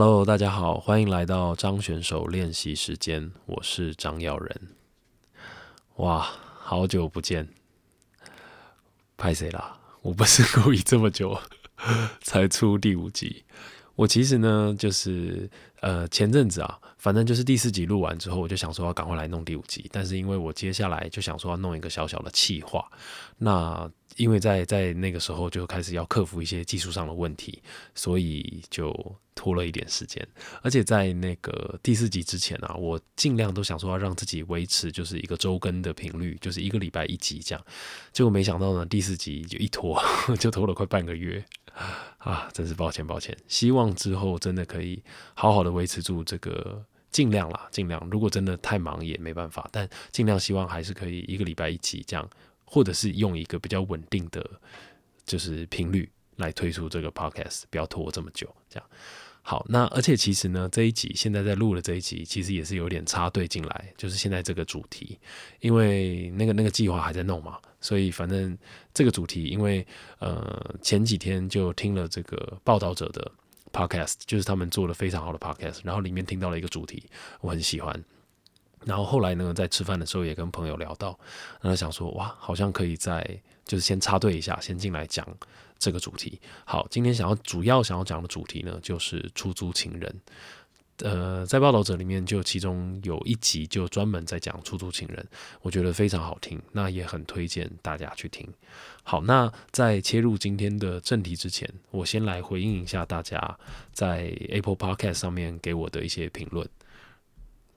Hello，大家好，欢迎来到张选手练习时间，我是张耀仁。哇，好久不见，拍谁啦？我不是故意这么久 才出第五集，我其实呢，就是呃前阵子啊，反正就是第四集录完之后，我就想说要赶快来弄第五集，但是因为我接下来就想说要弄一个小小的企划，那。因为在在那个时候就开始要克服一些技术上的问题，所以就拖了一点时间。而且在那个第四集之前啊，我尽量都想说要让自己维持就是一个周更的频率，就是一个礼拜一集这样。结果没想到呢，第四集就一拖 就拖了快半个月 啊！真是抱歉抱歉。希望之后真的可以好好的维持住这个，尽量啦，尽量。如果真的太忙也没办法，但尽量希望还是可以一个礼拜一集这样。或者是用一个比较稳定的，就是频率来推出这个 podcast，不要拖我这么久。这样好，那而且其实呢，这一集现在在录的这一集，其实也是有点插队进来，就是现在这个主题，因为那个那个计划还在弄嘛，所以反正这个主题，因为呃前几天就听了这个报道者的 podcast，就是他们做的非常好的 podcast，然后里面听到了一个主题，我很喜欢。然后后来呢，在吃饭的时候也跟朋友聊到，然后想说哇，好像可以在就是先插队一下，先进来讲这个主题。好，今天想要主要想要讲的主题呢，就是出租情人。呃，在报道者里面就其中有一集就专门在讲出租情人，我觉得非常好听，那也很推荐大家去听。好，那在切入今天的正题之前，我先来回应一下大家在 Apple Podcast 上面给我的一些评论。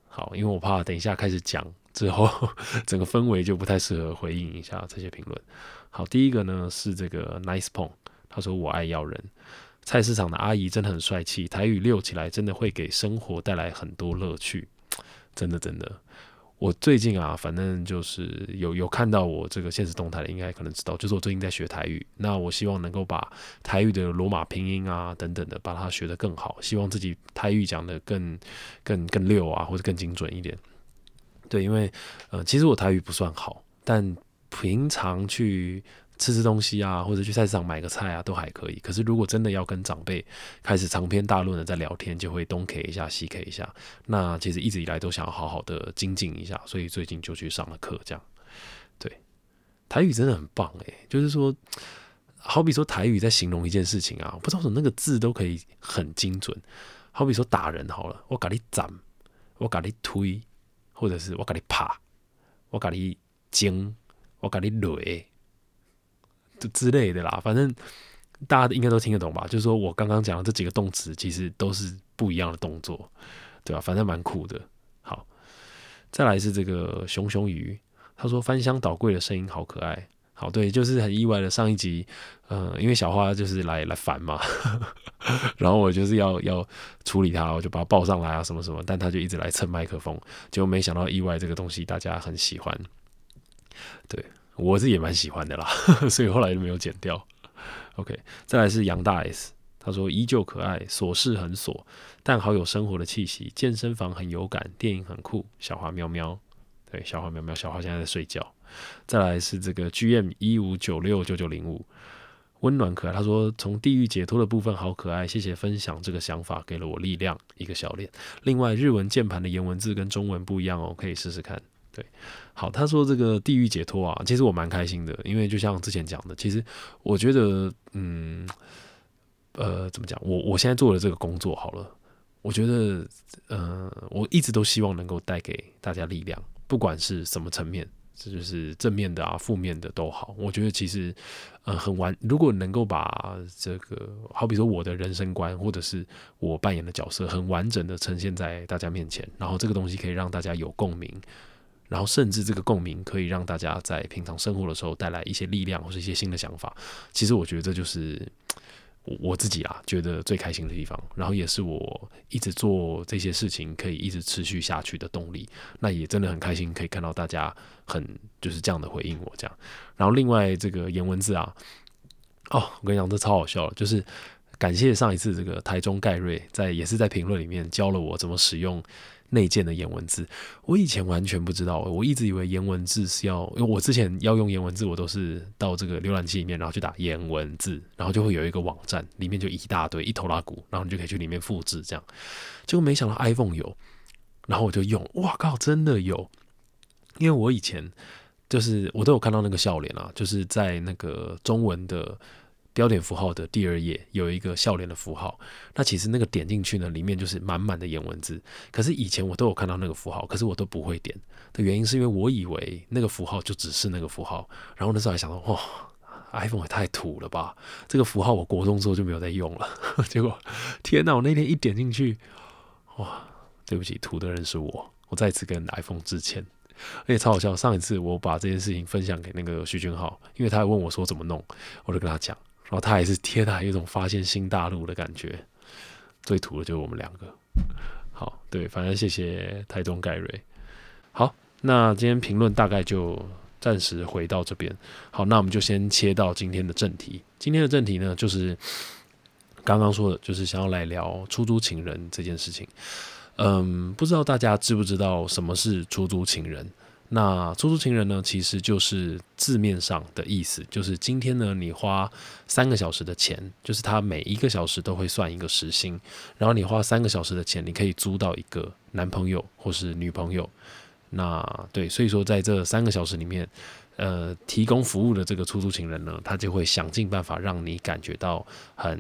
好，因为我怕等一下开始讲之后，整个氛围就不太适合回应一下这些评论。好，第一个呢是这个 Nice Pong，他说我爱要人，菜市场的阿姨真的很帅气，台语溜起来真的会给生活带来很多乐趣，真的真的。我最近啊，反正就是有有看到我这个现实动态的，应该可能知道，就是我最近在学台语。那我希望能够把台语的罗马拼音啊等等的，把它学得更好，希望自己台语讲得更更更溜啊，或者更精准一点。对，因为呃，其实我台语不算好，但平常去。吃吃东西啊，或者去菜市场买个菜啊，都还可以。可是如果真的要跟长辈开始长篇大论的在聊天，就会东 K 一下西 K 一下。那其实一直以来都想要好好的精进一下，所以最近就去上了课。这样，对，台语真的很棒诶，就是说，好比说台语在形容一件事情啊，不知道什么那个字都可以很精准。好比说打人好了，我咖你斩，我咖你推，或者是我咖你爬，我咖你惊，我咖你累。之类的啦，反正大家应该都听得懂吧？就是说我刚刚讲的这几个动词，其实都是不一样的动作，对吧？反正蛮酷的。好，再来是这个熊熊鱼，他说翻箱倒柜的声音好可爱。好，对，就是很意外的上一集，呃，因为小花就是来来烦嘛，然后我就是要要处理他，我就把他抱上来啊，什么什么，但他就一直来蹭麦克风，结果没想到意外这个东西大家很喜欢，对。我是也蛮喜欢的啦，所以后来就没有剪掉。OK，再来是杨大 S，他说依旧可爱，琐事很琐，但好有生活的气息。健身房很有感，电影很酷。小花喵喵，对，小花喵喵，小花现在在睡觉。再来是这个 GM 一五九六九九零五，温暖可爱。他说从地狱解脱的部分好可爱，谢谢分享这个想法，给了我力量。一个小脸。另外日文键盘的颜文字跟中文不一样哦，可以试试看。对，好，他说这个地狱解脱啊，其实我蛮开心的，因为就像之前讲的，其实我觉得，嗯，呃，怎么讲，我我现在做的这个工作好了，我觉得，呃，我一直都希望能够带给大家力量，不管是什么层面，这就是正面的啊，负面的都好，我觉得其实，呃，很完，如果能够把这个，好比说我的人生观，或者是我扮演的角色，很完整的呈现在大家面前，然后这个东西可以让大家有共鸣。然后甚至这个共鸣可以让大家在平常生活的时候带来一些力量或是一些新的想法。其实我觉得这就是我自己啊觉得最开心的地方，然后也是我一直做这些事情可以一直持续下去的动力。那也真的很开心可以看到大家很就是这样的回应我这样。然后另外这个颜文字啊，哦，我跟你讲这超好笑，就是感谢上一次这个台中盖瑞在也是在评论里面教了我怎么使用内建的颜文字。我以前完全不知道，我一直以为颜文字是要，因为我之前要用颜文字，我都是到这个浏览器里面，然后去打颜文字，然后就会有一个网站，里面就一大堆一头拉鼓，然后你就可以去里面复制这样。结果没想到 iPhone 有，然后我就用，哇靠，真的有！因为我以前就是我都有看到那个笑脸啊，就是在那个中文的。标点符号的第二页有一个笑脸的符号，那其实那个点进去呢，里面就是满满的颜文字。可是以前我都有看到那个符号，可是我都不会点的原因是因为我以为那个符号就只是那个符号。然后那时候还想到，哇，iPhone 也太土了吧！这个符号我国中之后就没有再用了。结果，天哪！我那天一点进去，哇，对不起，土的人是我，我再次跟 iPhone 致歉。而且超好笑，上一次我把这件事情分享给那个徐俊浩，因为他还问我说怎么弄，我就跟他讲。然后他也是天哪，有一种发现新大陆的感觉。最土的就是我们两个。好，对，反正谢谢台中盖瑞。好，那今天评论大概就暂时回到这边。好，那我们就先切到今天的正题。今天的正题呢，就是刚刚说的，就是想要来聊出租情人这件事情。嗯，不知道大家知不知道什么是出租情人？那出租情人呢，其实就是字面上的意思，就是今天呢，你花三个小时的钱，就是他每一个小时都会算一个时薪，然后你花三个小时的钱，你可以租到一个男朋友或是女朋友。那对，所以说在这三个小时里面，呃，提供服务的这个出租情人呢，他就会想尽办法让你感觉到很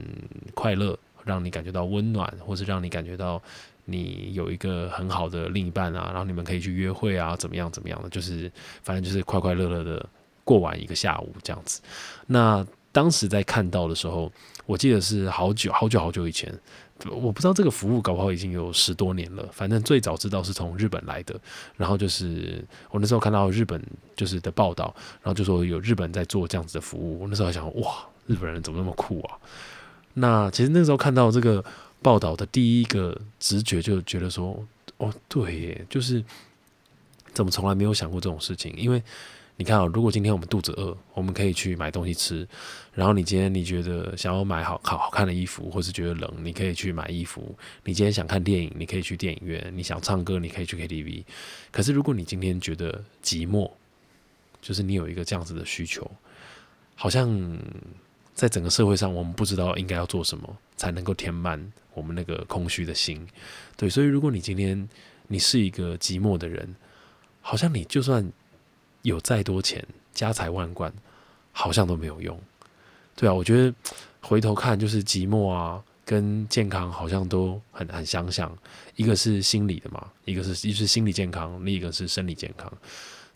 快乐，让你感觉到温暖，或是让你感觉到。你有一个很好的另一半啊，然后你们可以去约会啊，怎么样怎么样的，就是反正就是快快乐乐的过完一个下午这样子。那当时在看到的时候，我记得是好久好久好久以前，我不知道这个服务搞不好已经有十多年了。反正最早知道是从日本来的，然后就是我那时候看到日本就是的报道，然后就说有日本在做这样子的服务。我那时候想，哇，日本人怎么那么酷啊？那其实那时候看到这个。报道的第一个直觉就觉得说，哦，对耶，就是怎么从来没有想过这种事情？因为你看啊，如果今天我们肚子饿，我们可以去买东西吃；然后你今天你觉得想要买好好好看的衣服，或是觉得冷，你可以去买衣服；你今天想看电影，你可以去电影院；你想唱歌，你可以去 KTV。可是如果你今天觉得寂寞，就是你有一个这样子的需求，好像在整个社会上，我们不知道应该要做什么才能够填满。我们那个空虚的心，对，所以如果你今天你是一个寂寞的人，好像你就算有再多钱、家财万贯，好像都没有用。对啊，我觉得回头看，就是寂寞啊，跟健康好像都很很相像。一个是心理的嘛，一个是一是心理健康，另一个是生理健康。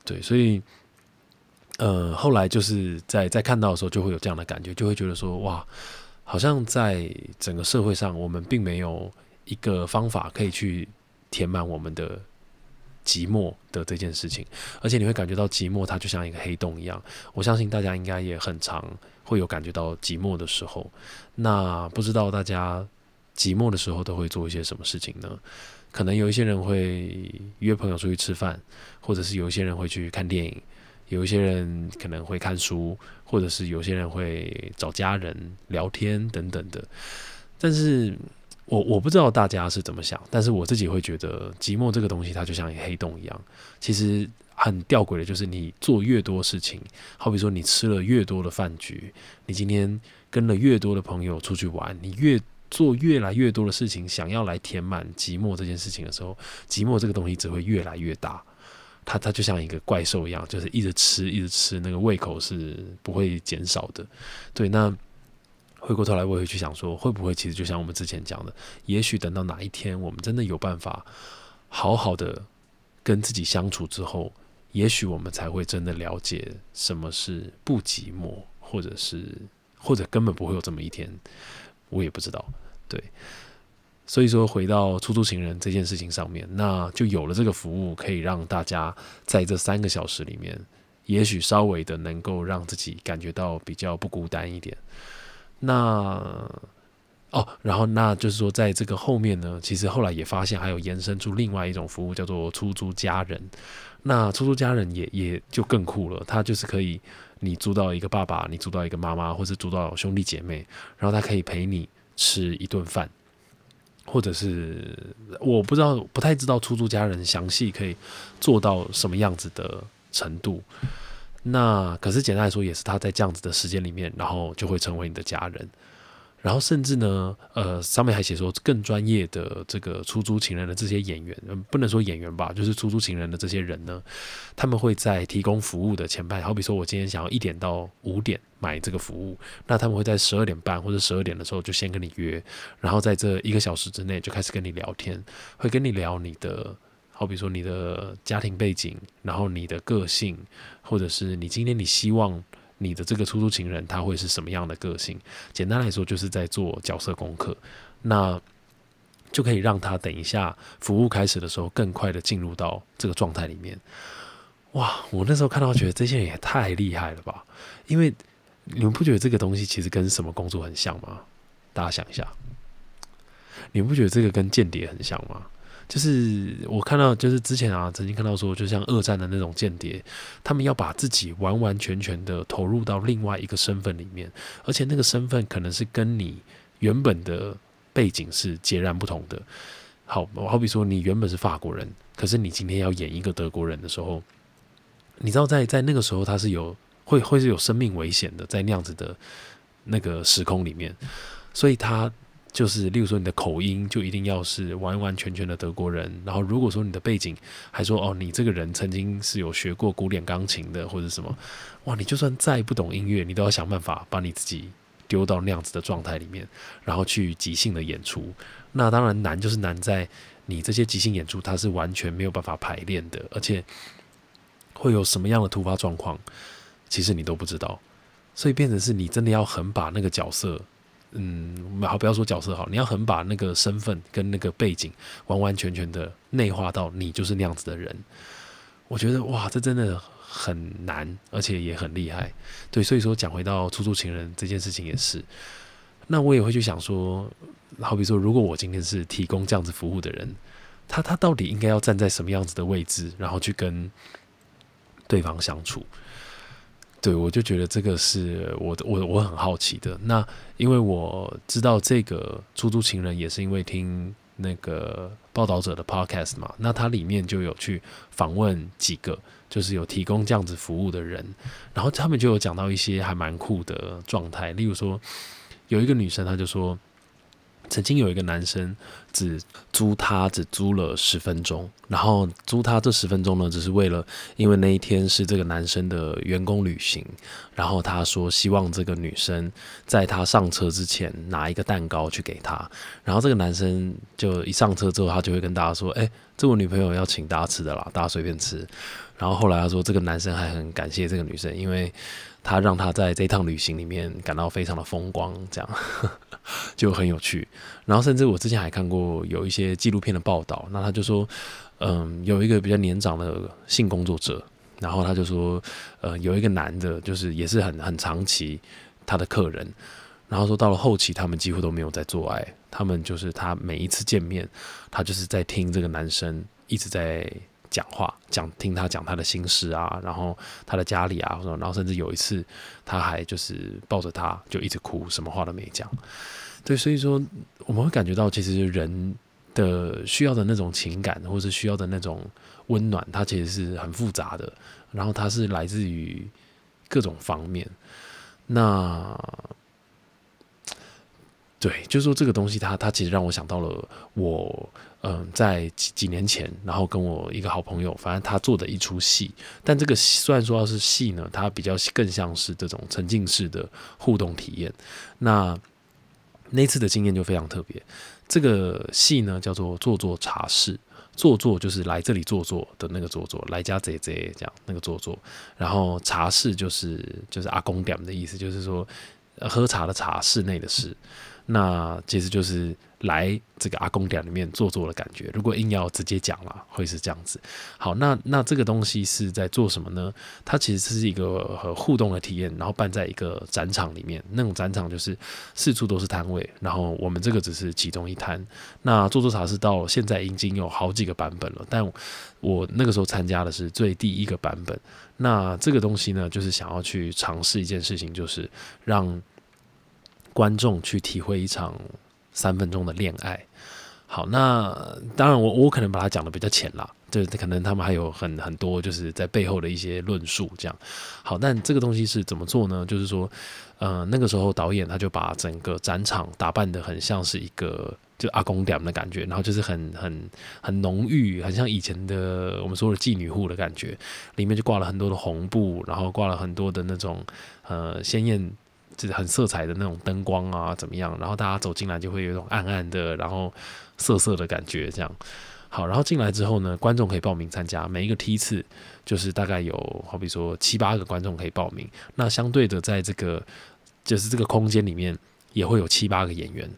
对，所以呃，后来就是在在看到的时候，就会有这样的感觉，就会觉得说，哇。好像在整个社会上，我们并没有一个方法可以去填满我们的寂寞的这件事情，而且你会感觉到寂寞，它就像一个黑洞一样。我相信大家应该也很常会有感觉到寂寞的时候。那不知道大家寂寞的时候都会做一些什么事情呢？可能有一些人会约朋友出去吃饭，或者是有一些人会去看电影。有一些人可能会看书，或者是有些人会找家人聊天等等的。但是我我不知道大家是怎么想，但是我自己会觉得寂寞这个东西，它就像一个黑洞一样。其实很吊诡的就是，你做越多事情，好比说你吃了越多的饭局，你今天跟了越多的朋友出去玩，你越做越来越多的事情，想要来填满寂寞这件事情的时候，寂寞这个东西只会越来越大。它它就像一个怪兽一样，就是一直吃，一直吃，那个胃口是不会减少的。对，那回过头来，我会去想说，会不会其实就像我们之前讲的，也许等到哪一天，我们真的有办法好好的跟自己相处之后，也许我们才会真的了解什么是不寂寞，或者是或者根本不会有这么一天，我也不知道。对。所以说，回到出租情人这件事情上面，那就有了这个服务，可以让大家在这三个小时里面，也许稍微的能够让自己感觉到比较不孤单一点。那哦，然后那就是说，在这个后面呢，其实后来也发现还有延伸出另外一种服务，叫做出租家人。那出租家人也也就更酷了，他就是可以你租到一个爸爸，你租到一个妈妈，或是租到兄弟姐妹，然后他可以陪你。吃一顿饭，或者是我不知道，不太知道出租家人详细可以做到什么样子的程度。那可是简单来说，也是他在这样子的时间里面，然后就会成为你的家人。然后甚至呢，呃，上面还写说更专业的这个出租情人的这些演员，嗯，不能说演员吧，就是出租情人的这些人呢，他们会在提供服务的前半，好比说我今天想要一点到五点买这个服务，那他们会在十二点半或者十二点的时候就先跟你约，然后在这一个小时之内就开始跟你聊天，会跟你聊你的，好比说你的家庭背景，然后你的个性，或者是你今天你希望。你的这个出租情人他会是什么样的个性？简单来说，就是在做角色功课，那就可以让他等一下服务开始的时候，更快的进入到这个状态里面。哇！我那时候看到，觉得这些人也太厉害了吧？因为你们不觉得这个东西其实跟什么工作很像吗？大家想一下，你们不觉得这个跟间谍很像吗？就是我看到，就是之前啊，曾经看到说，就像二战的那种间谍，他们要把自己完完全全的投入到另外一个身份里面，而且那个身份可能是跟你原本的背景是截然不同的。好，好比说你原本是法国人，可是你今天要演一个德国人的时候，你知道在在那个时候他是有会会是有生命危险的，在那样子的那个时空里面，所以他。就是，例如说你的口音就一定要是完完全全的德国人，然后如果说你的背景还说哦，你这个人曾经是有学过古典钢琴的或者什么，哇，你就算再不懂音乐，你都要想办法把你自己丢到那样子的状态里面，然后去即兴的演出。那当然难，就是难在你这些即兴演出它是完全没有办法排练的，而且会有什么样的突发状况，其实你都不知道，所以变成是你真的要很把那个角色。嗯，好，不要说角色好，你要很把那个身份跟那个背景完完全全的内化到你就是那样子的人。我觉得哇，这真的很难，而且也很厉害。对，所以说讲回到出租情人这件事情也是，那我也会去想说，好比说，如果我今天是提供这样子服务的人，他他到底应该要站在什么样子的位置，然后去跟对方相处？对，我就觉得这个是我我我很好奇的。那因为我知道这个出租情人也是因为听那个报道者的 podcast 嘛，那他里面就有去访问几个就是有提供这样子服务的人，然后他们就有讲到一些还蛮酷的状态，例如说有一个女生，她就说。曾经有一个男生只租他只租了十分钟，然后租他这十分钟呢，只是为了因为那一天是这个男生的员工旅行，然后他说希望这个女生在他上车之前拿一个蛋糕去给他，然后这个男生就一上车之后，他就会跟大家说：“哎，这我女朋友要请大家吃的啦，大家随便吃。”然后后来他说，这个男生还很感谢这个女生，因为他让他在这趟旅行里面感到非常的风光，这样就很有趣。然后甚至我之前还看过有一些纪录片的报道，那他就说，嗯，有一个比较年长的性工作者，然后他就说，呃，有一个男的，就是也是很很长期他的客人，然后说到了后期，他们几乎都没有在做爱，他们就是他每一次见面，他就是在听这个男生一直在。讲话讲听他讲他的心事啊，然后他的家里啊，然后甚至有一次他还就是抱着他就一直哭，什么话都没讲。对，所以说我们会感觉到，其实人的需要的那种情感，或是需要的那种温暖，它其实是很复杂的，然后它是来自于各种方面。那对，就是说这个东西，它它其实让我想到了我。嗯，在几几年前，然后跟我一个好朋友，反正他做的一出戏，但这个虽然说要是戏呢，它比较更像是这种沉浸式的互动体验。那那次的经验就非常特别。这个戏呢叫做“坐坐茶室”，坐坐就是来这里坐坐的那个坐坐，来家贼贼这样那个坐坐。然后茶室就是就是阿公点的意思，就是说喝茶的茶，室内的室。那其实就是来这个阿公店里面坐坐的感觉。如果硬要直接讲了，会是这样子。好，那那这个东西是在做什么呢？它其实是一个和互动的体验，然后办在一个展场里面。那种展场就是四处都是摊位，然后我们这个只是其中一摊。那做做茶是到现在已经有好几个版本了，但我那个时候参加的是最第一个版本。那这个东西呢，就是想要去尝试一件事情，就是让。观众去体会一场三分钟的恋爱。好，那当然我我可能把它讲的比较浅啦，就是可能他们还有很很多就是在背后的一些论述这样。好，但这个东西是怎么做呢？就是说，呃，那个时候导演他就把整个展场打扮的很像是一个就阿公点的感觉，然后就是很很很浓郁，很像以前的我们说的妓女户的感觉，里面就挂了很多的红布，然后挂了很多的那种呃鲜艳。就是很色彩的那种灯光啊，怎么样？然后大家走进来就会有一种暗暗的，然后涩涩的感觉，这样。好，然后进来之后呢，观众可以报名参加，每一个梯次就是大概有好比说七八个观众可以报名。那相对的，在这个就是这个空间里面也会有七八个演员。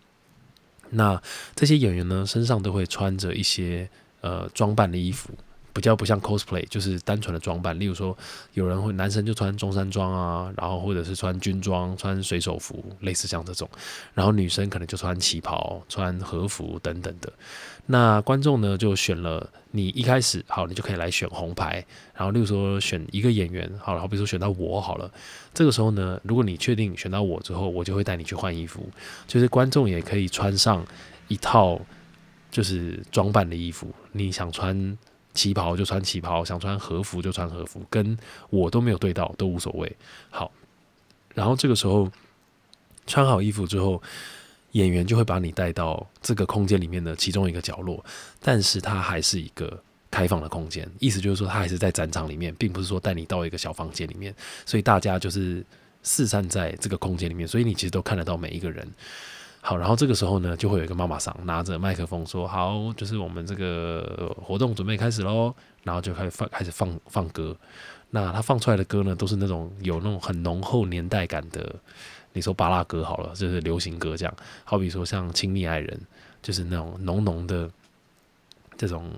那这些演员呢，身上都会穿着一些呃装扮的衣服。比较不像 cosplay，就是单纯的装扮。例如说，有人会男生就穿中山装啊，然后或者是穿军装、穿水手服，类似像这种。然后女生可能就穿旗袍、穿和服等等的。那观众呢就选了你一开始好，你就可以来选红牌。然后例如说选一个演员，好了，好比如说选到我好了。这个时候呢，如果你确定选到我之后，我就会带你去换衣服。就是观众也可以穿上一套就是装扮的衣服，你想穿。旗袍就穿旗袍，想穿和服就穿和服，跟我都没有对到，都无所谓。好，然后这个时候穿好衣服之后，演员就会把你带到这个空间里面的其中一个角落，但是它还是一个开放的空间，意思就是说，它还是在展场里面，并不是说带你到一个小房间里面，所以大家就是四散在这个空间里面，所以你其实都看得到每一个人。好，然后这个时候呢，就会有一个妈妈桑拿着麦克风说：“好，就是我们这个活动准备开始喽。”然后就开始放，开始放放歌。那他放出来的歌呢，都是那种有那种很浓厚年代感的，你说巴拉歌好了，就是流行歌这样。好比说像《亲密爱人》，就是那种浓浓的这种。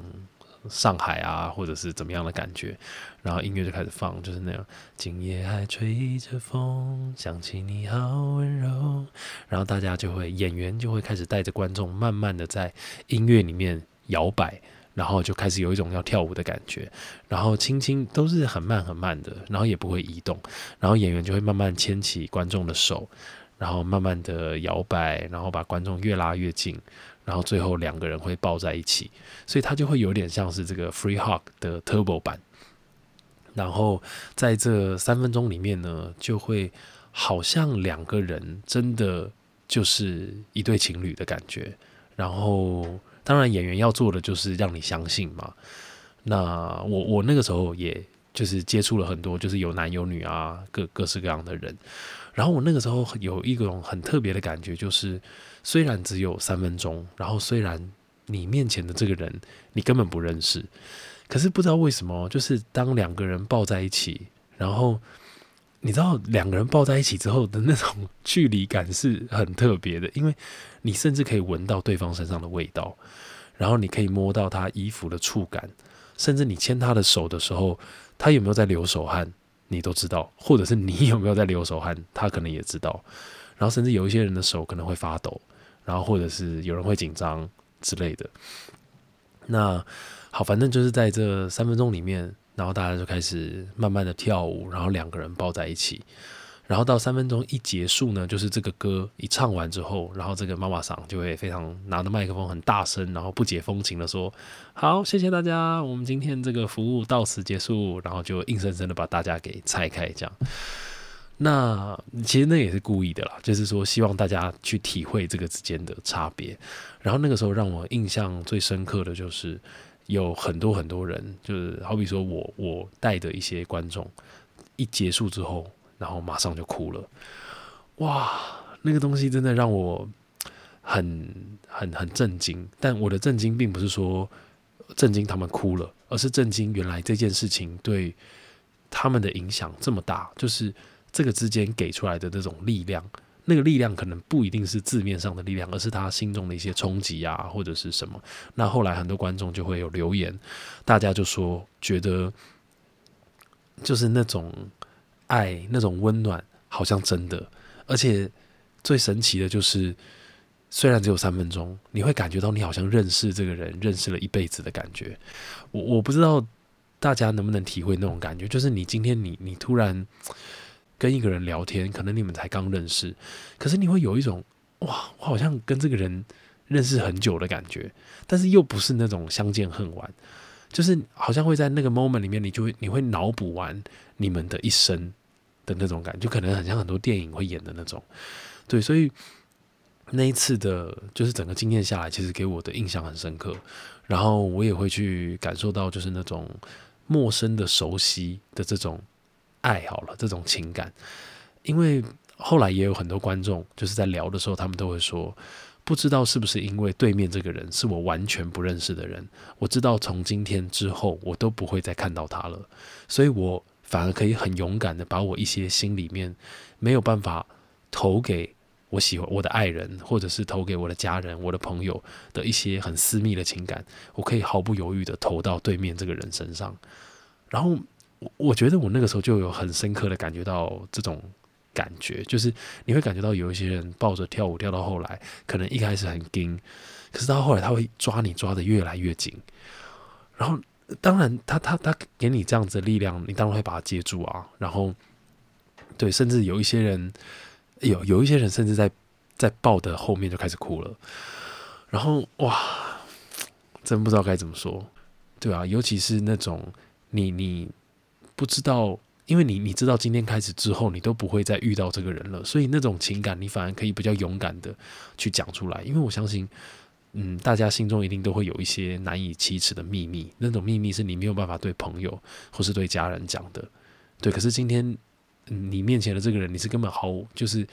上海啊，或者是怎么样的感觉，然后音乐就开始放，就是那样。今夜还吹着风，想起你好温柔。然后大家就会，演员就会开始带着观众，慢慢的在音乐里面摇摆，然后就开始有一种要跳舞的感觉。然后轻轻都是很慢很慢的，然后也不会移动。然后演员就会慢慢牵起观众的手，然后慢慢的摇摆，然后把观众越拉越近。然后最后两个人会抱在一起，所以它就会有点像是这个 Free Hug 的 Turbo 版。然后在这三分钟里面呢，就会好像两个人真的就是一对情侣的感觉。然后当然演员要做的就是让你相信嘛。那我我那个时候也就是接触了很多，就是有男有女啊，各各式各样的人。然后我那个时候有一种很特别的感觉，就是。虽然只有三分钟，然后虽然你面前的这个人你根本不认识，可是不知道为什么，就是当两个人抱在一起，然后你知道两个人抱在一起之后的那种距离感是很特别的，因为你甚至可以闻到对方身上的味道，然后你可以摸到他衣服的触感，甚至你牵他的手的时候，他有没有在流手汗，你都知道，或者是你有没有在流手汗，他可能也知道。然后甚至有一些人的手可能会发抖，然后或者是有人会紧张之类的。那好，反正就是在这三分钟里面，然后大家就开始慢慢的跳舞，然后两个人抱在一起。然后到三分钟一结束呢，就是这个歌一唱完之后，然后这个妈妈桑就会非常拿着麦克风很大声，然后不解风情的说：“好，谢谢大家，我们今天这个服务到此结束。”然后就硬生生的把大家给拆开，这样。那其实那也是故意的啦，就是说希望大家去体会这个之间的差别。然后那个时候让我印象最深刻的就是有很多很多人，就是好比说我我带的一些观众，一结束之后，然后马上就哭了。哇，那个东西真的让我很很很震惊。但我的震惊并不是说震惊他们哭了，而是震惊原来这件事情对他们的影响这么大，就是。这个之间给出来的那种力量，那个力量可能不一定是字面上的力量，而是他心中的一些冲击啊，或者是什么。那后来很多观众就会有留言，大家就说觉得就是那种爱、那种温暖，好像真的。而且最神奇的就是，虽然只有三分钟，你会感觉到你好像认识这个人，认识了一辈子的感觉。我我不知道大家能不能体会那种感觉，就是你今天你你突然。跟一个人聊天，可能你们才刚认识，可是你会有一种哇，我好像跟这个人认识很久的感觉，但是又不是那种相见恨晚，就是好像会在那个 moment 里面，你就会你会脑补完你们的一生的那种感觉，就可能很像很多电影会演的那种。对，所以那一次的，就是整个经验下来，其实给我的印象很深刻。然后我也会去感受到，就是那种陌生的熟悉的这种爱，好了，这种情感，因为。后来也有很多观众就是在聊的时候，他们都会说，不知道是不是因为对面这个人是我完全不认识的人，我知道从今天之后我都不会再看到他了，所以我反而可以很勇敢的把我一些心里面没有办法投给我喜欢我的爱人，或者是投给我的家人、我的朋友的一些很私密的情感，我可以毫不犹豫的投到对面这个人身上。然后我我觉得我那个时候就有很深刻的感觉到这种。感觉就是你会感觉到有一些人抱着跳舞跳到后来，可能一开始很紧，可是到后来他会抓你抓的越来越紧。然后当然他他他给你这样子的力量，你当然会把他接住啊。然后对，甚至有一些人有有一些人甚至在在抱的后面就开始哭了。然后哇，真不知道该怎么说，对啊，尤其是那种你你不知道。因为你你知道今天开始之后，你都不会再遇到这个人了，所以那种情感你反而可以比较勇敢的去讲出来。因为我相信，嗯，大家心中一定都会有一些难以启齿的秘密，那种秘密是你没有办法对朋友或是对家人讲的。对，可是今天你面前的这个人，你是根本毫无就是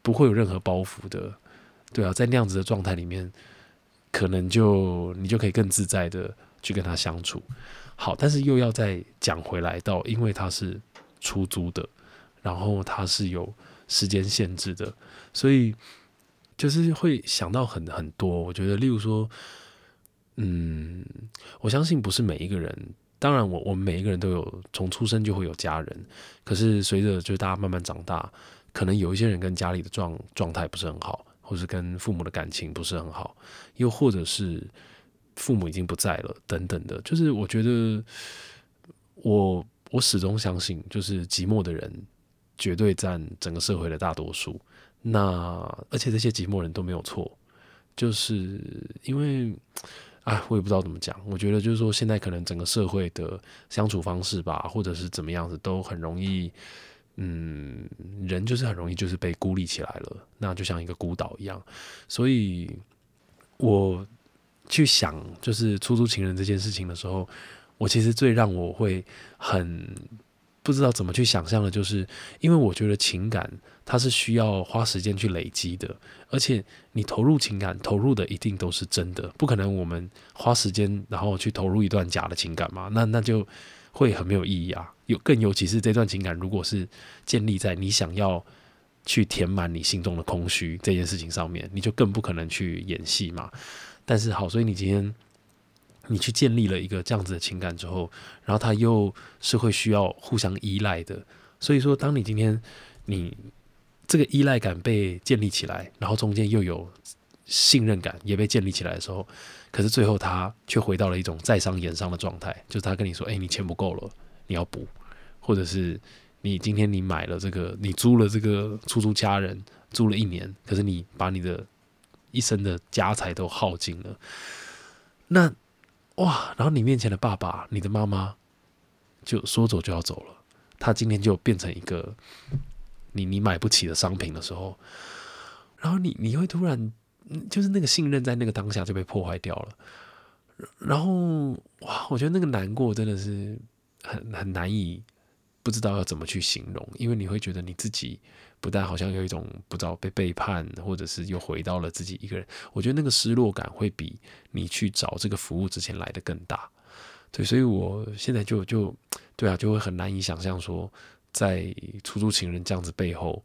不会有任何包袱的，对啊，在那样子的状态里面，可能就你就可以更自在的去跟他相处。好，但是又要再讲回来到，因为他是出租的，然后他是有时间限制的，所以就是会想到很很多。我觉得，例如说，嗯，我相信不是每一个人，当然我我们每一个人都有从出生就会有家人，可是随着就大家慢慢长大，可能有一些人跟家里的状状态不是很好，或是跟父母的感情不是很好，又或者是。父母已经不在了，等等的，就是我觉得，我我始终相信，就是寂寞的人绝对占整个社会的大多数。那而且这些寂寞人都没有错，就是因为，哎，我也不知道怎么讲。我觉得就是说，现在可能整个社会的相处方式吧，或者是怎么样子，都很容易，嗯，人就是很容易就是被孤立起来了，那就像一个孤岛一样。所以，我。去想就是出租情人这件事情的时候，我其实最让我会很不知道怎么去想象的，就是因为我觉得情感它是需要花时间去累积的，而且你投入情感投入的一定都是真的，不可能我们花时间然后去投入一段假的情感嘛？那那就会很没有意义啊！有更尤其是这段情感如果是建立在你想要去填满你心中的空虚这件事情上面，你就更不可能去演戏嘛。但是好，所以你今天你去建立了一个这样子的情感之后，然后他又是会需要互相依赖的。所以说，当你今天你这个依赖感被建立起来，然后中间又有信任感也被建立起来的时候，可是最后他却回到了一种在商言商的状态，就是他跟你说：“哎，你钱不够了，你要补。”或者是你今天你买了这个，你租了这个出租家人租了一年，可是你把你的。一生的家财都耗尽了，那哇，然后你面前的爸爸、你的妈妈就说走就要走了，他今天就变成一个你你买不起的商品的时候，然后你你会突然就是那个信任在那个当下就被破坏掉了，然后哇，我觉得那个难过真的是很很难以不知道要怎么去形容，因为你会觉得你自己。不但好像有一种不知道被背叛，或者是又回到了自己一个人，我觉得那个失落感会比你去找这个服务之前来的更大。对，所以我现在就就对啊，就会很难以想象说，在出租情人这样子背后，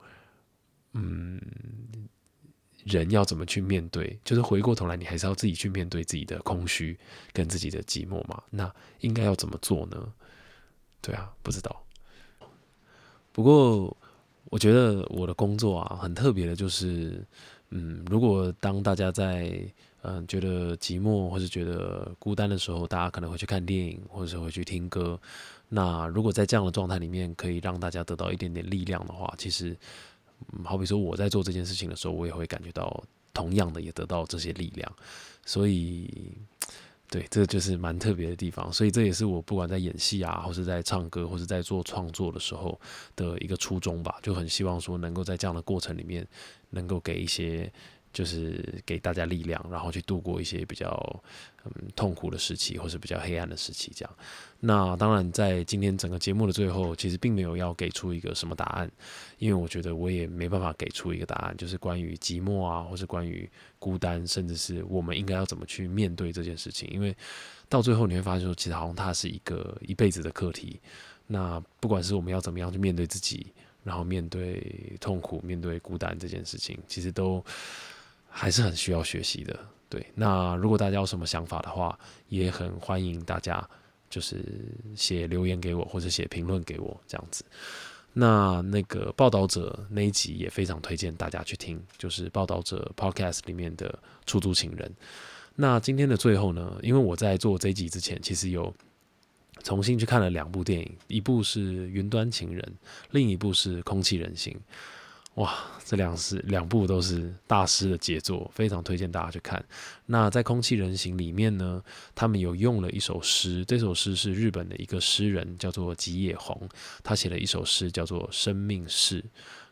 嗯，人要怎么去面对？就是回过头来，你还是要自己去面对自己的空虚跟自己的寂寞嘛？那应该要怎么做呢？对啊，不知道。不过。我觉得我的工作啊，很特别的，就是，嗯，如果当大家在嗯觉得寂寞或是觉得孤单的时候，大家可能会去看电影，或者是会去听歌。那如果在这样的状态里面，可以让大家得到一点点力量的话，其实好比说我在做这件事情的时候，我也会感觉到同样的也得到这些力量，所以。对，这就是蛮特别的地方，所以这也是我不管在演戏啊，或是在唱歌，或是在做创作的时候的一个初衷吧，就很希望说能够在这样的过程里面，能够给一些。就是给大家力量，然后去度过一些比较嗯痛苦的时期，或是比较黑暗的时期，这样。那当然，在今天整个节目的最后，其实并没有要给出一个什么答案，因为我觉得我也没办法给出一个答案，就是关于寂寞啊，或是关于孤单，甚至是我们应该要怎么去面对这件事情。因为到最后你会发现说，其实好像它是一个一辈子的课题。那不管是我们要怎么样去面对自己，然后面对痛苦、面对孤单这件事情，其实都。还是很需要学习的，对。那如果大家有什么想法的话，也很欢迎大家就是写留言给我，或者写评论给我这样子。那那个报道者那一集也非常推荐大家去听，就是报道者 Podcast 里面的出租情人。那今天的最后呢，因为我在做这一集之前，其实有重新去看了两部电影，一部是《云端情人》，另一部是《空气人形》。哇，这两是两部都是大师的杰作，非常推荐大家去看。那在《空气人形》里面呢，他们有用了一首诗，这首诗是日本的一个诗人叫做吉野弘，他写了一首诗叫做《生命诗》。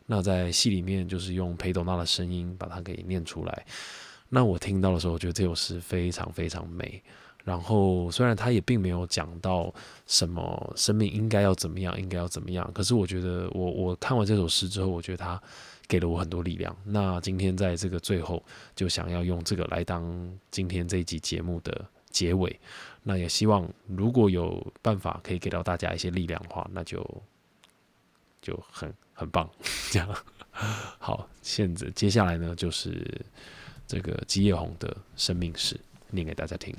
那在戏里面就是用裴斗娜的声音把它给念出来。那我听到的时候，我觉得这首诗非常非常美。然后，虽然他也并没有讲到什么生命应该要怎么样，应该要怎么样，可是我觉得，我我看完这首诗之后，我觉得他给了我很多力量。那今天在这个最后，就想要用这个来当今天这一集节目的结尾。那也希望如果有办法可以给到大家一些力量的话，那就就很很棒。这样好，现在接下来呢，就是这个吉野红的生命史，念给大家听。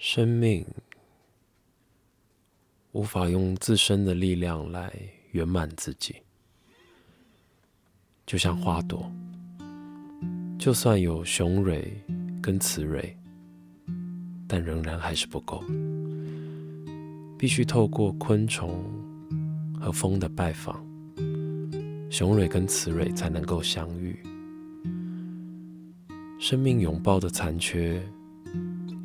生命无法用自身的力量来圆满自己，就像花朵，就算有雄蕊跟雌蕊，但仍然还是不够，必须透过昆虫和风的拜访，雄蕊跟雌蕊才能够相遇。生命拥抱的残缺。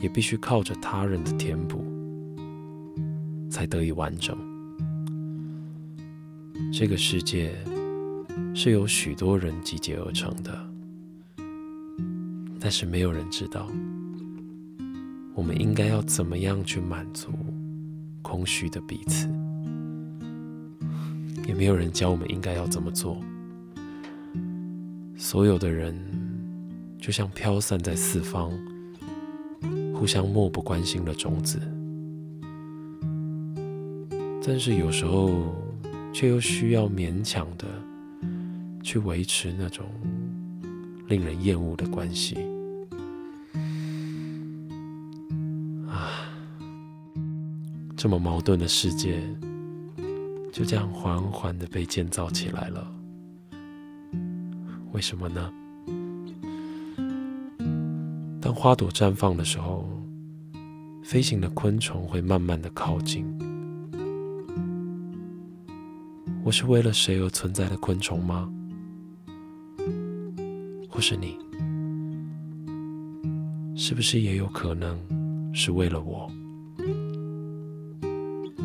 也必须靠着他人的填补，才得以完整。这个世界是由许多人集结而成的，但是没有人知道，我们应该要怎么样去满足空虚的彼此，也没有人教我们应该要怎么做。所有的人就像飘散在四方。互相漠不关心的种子，但是有时候却又需要勉强的去维持那种令人厌恶的关系。啊，这么矛盾的世界就这样缓缓的被建造起来了，为什么呢？当花朵绽放的时候，飞行的昆虫会慢慢的靠近。我是为了谁而存在的昆虫吗？或是你，是不是也有可能是为了我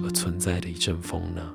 而存在的一阵风呢？